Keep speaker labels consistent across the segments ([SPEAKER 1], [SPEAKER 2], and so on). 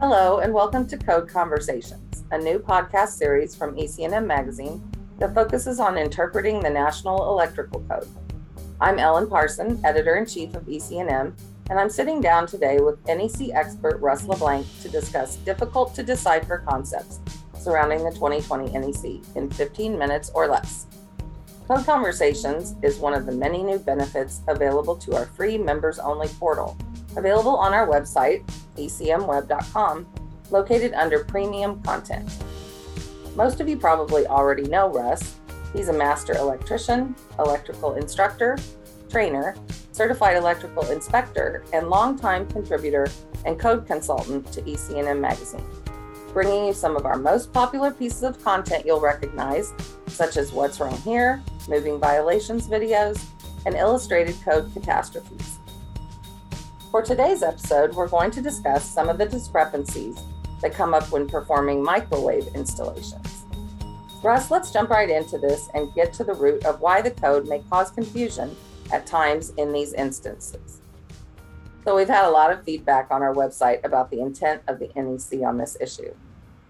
[SPEAKER 1] Hello, and welcome to Code Conversations, a new podcast series from EC&M Magazine that focuses on interpreting the National Electrical Code. I'm Ellen Parson, editor in chief of EC&M, and I'm sitting down today with NEC expert Russ LeBlanc to discuss difficult to decipher concepts surrounding the 2020 NEC in 15 minutes or less. Code Conversations is one of the many new benefits available to our free members only portal, available on our website, ecmweb.com, located under Premium Content. Most of you probably already know Russ. He's a master electrician, electrical instructor, trainer, certified electrical inspector, and longtime contributor and code consultant to EC&M Magazine bringing you some of our most popular pieces of content you'll recognize, such as What's Wrong Here, Moving Violations videos, and illustrated code catastrophes. For today's episode, we're going to discuss some of the discrepancies that come up when performing microwave installations. Russ, let's jump right into this and get to the root of why the code may cause confusion at times in these instances. So, we've had a lot of feedback on our website about the intent of the NEC on this issue.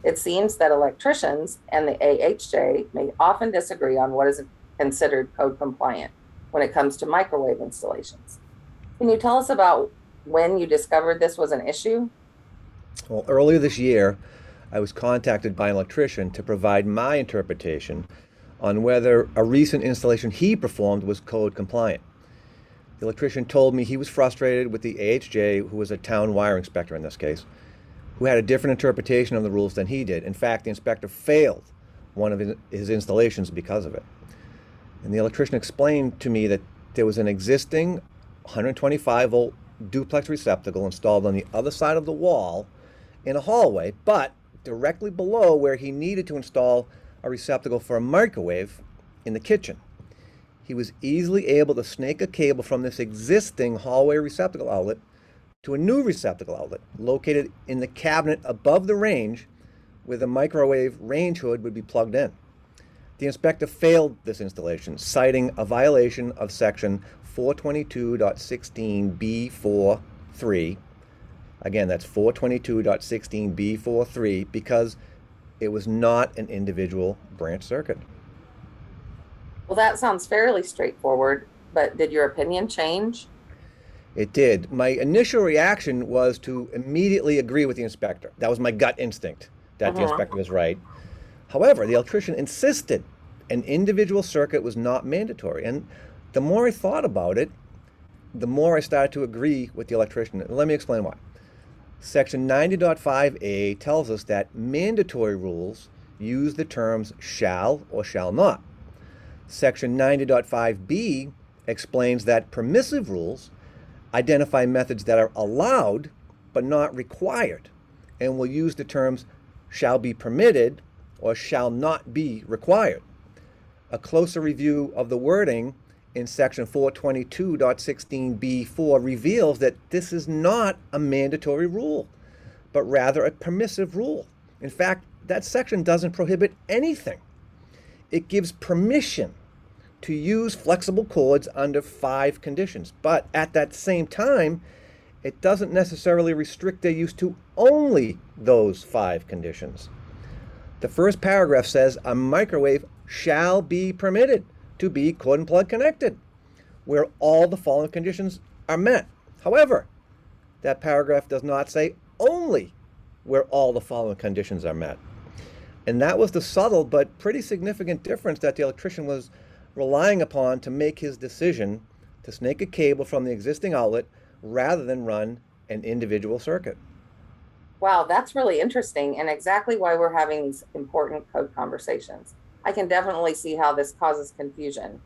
[SPEAKER 1] It seems that electricians and the AHJ may often disagree on what is considered code compliant when it comes to microwave installations. Can you tell us about when you discovered this was an issue?
[SPEAKER 2] Well, earlier this year, I was contacted by an electrician to provide my interpretation on whether a recent installation he performed was code compliant. The electrician told me he was frustrated with the AHJ, who was a town wire inspector in this case, who had a different interpretation of the rules than he did. In fact, the inspector failed one of his installations because of it. And the electrician explained to me that there was an existing 125 volt duplex receptacle installed on the other side of the wall in a hallway, but directly below where he needed to install a receptacle for a microwave in the kitchen. He was easily able to snake a cable from this existing hallway receptacle outlet to a new receptacle outlet located in the cabinet above the range where the microwave range hood would be plugged in. The inspector failed this installation, citing a violation of section 422.16b43. Again, that's 422.16b43 because it was not an individual branch circuit.
[SPEAKER 1] Well, that sounds fairly straightforward, but did your opinion change?
[SPEAKER 2] It did. My initial reaction was to immediately agree with the inspector. That was my gut instinct that uh-huh. the inspector was right. However, the electrician insisted an individual circuit was not mandatory. And the more I thought about it, the more I started to agree with the electrician. Let me explain why. Section 90.5a tells us that mandatory rules use the terms shall or shall not. Section 90.5b explains that permissive rules identify methods that are allowed but not required and will use the terms shall be permitted or shall not be required. A closer review of the wording in section 422.16b4 reveals that this is not a mandatory rule, but rather a permissive rule. In fact, that section doesn't prohibit anything. It gives permission to use flexible cords under five conditions. But at that same time, it doesn't necessarily restrict their use to only those five conditions. The first paragraph says a microwave shall be permitted to be cord and plug connected where all the following conditions are met. However, that paragraph does not say only where all the following conditions are met. And that was the subtle but pretty significant difference that the electrician was relying upon to make his decision to snake a cable from the existing outlet rather than run an individual circuit.
[SPEAKER 1] Wow, that's really interesting and exactly why we're having these important code conversations. I can definitely see how this causes confusion.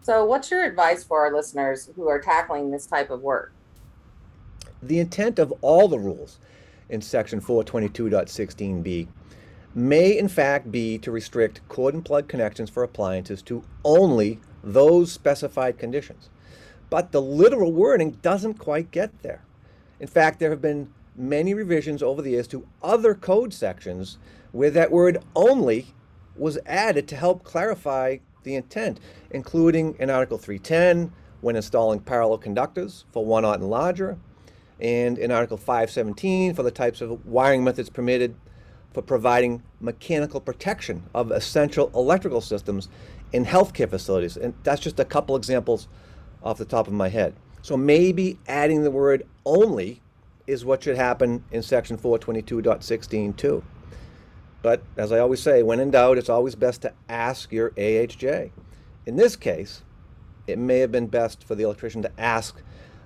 [SPEAKER 1] So, what's your advice for our listeners who are tackling this type of work?
[SPEAKER 2] The intent of all the rules in section 422.16b may in fact be to restrict cord and plug connections for appliances to only those specified conditions. But the literal wording doesn't quite get there. In fact, there have been many revisions over the years to other code sections where that word only was added to help clarify the intent, including in Article 310 when installing parallel conductors for one aught and larger, and in Article 517 for the types of wiring methods permitted for providing mechanical protection of essential electrical systems in healthcare facilities. And that's just a couple examples off the top of my head. So maybe adding the word only is what should happen in section 422.16 too. But as I always say, when in doubt, it's always best to ask your AHJ. In this case, it may have been best for the electrician to ask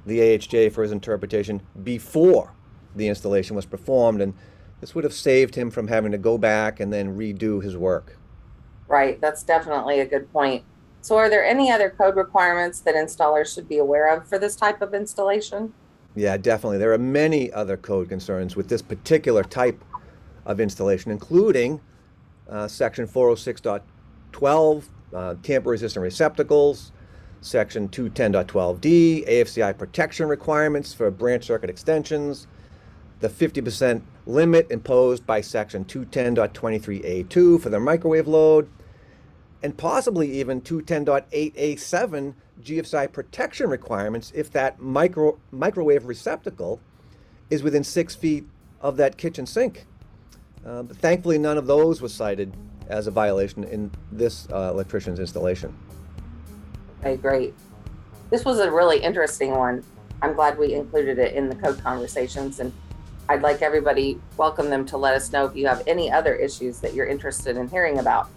[SPEAKER 2] the AHJ for his interpretation before the installation was performed, and this would have saved him from having to go back and then redo his work.
[SPEAKER 1] Right, that's definitely a good point. So, are there any other code requirements that installers should be aware of for this type of installation?
[SPEAKER 2] Yeah, definitely. There are many other code concerns with this particular type of installation, including uh, Section 406.12, uh, tamper resistant receptacles, Section 210.12d, AFCI protection requirements for branch circuit extensions, the 50% limit imposed by Section 210.23a2 for the microwave load, and possibly even 210.8a7 GFCI protection requirements if that micro, microwave receptacle is within six feet of that kitchen sink. But thankfully, none of those was cited as a violation in this uh, electrician's installation.
[SPEAKER 1] Okay, great. This was a really interesting one. I'm glad we included it in the code conversations, and I'd like everybody welcome them to let us know if you have any other issues that you're interested in hearing about.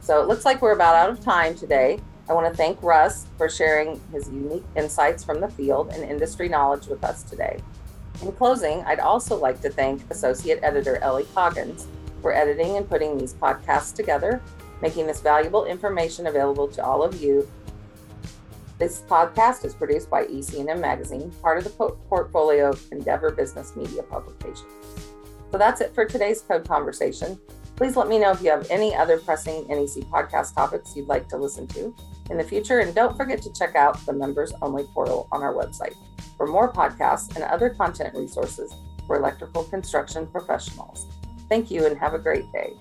[SPEAKER 1] So it looks like we're about out of time today. I want to thank Russ for sharing his unique insights from the field and industry knowledge with us today. In closing, I'd also like to thank Associate Editor Ellie Coggins for editing and putting these podcasts together, making this valuable information available to all of you this podcast is produced by EC&M Magazine, part of the portfolio of Endeavor Business Media Publications. So that's it for today's Code Conversation. Please let me know if you have any other pressing NEC podcast topics you'd like to listen to in the future. And don't forget to check out the members only portal on our website for more podcasts and other content resources for electrical construction professionals. Thank you and have a great day.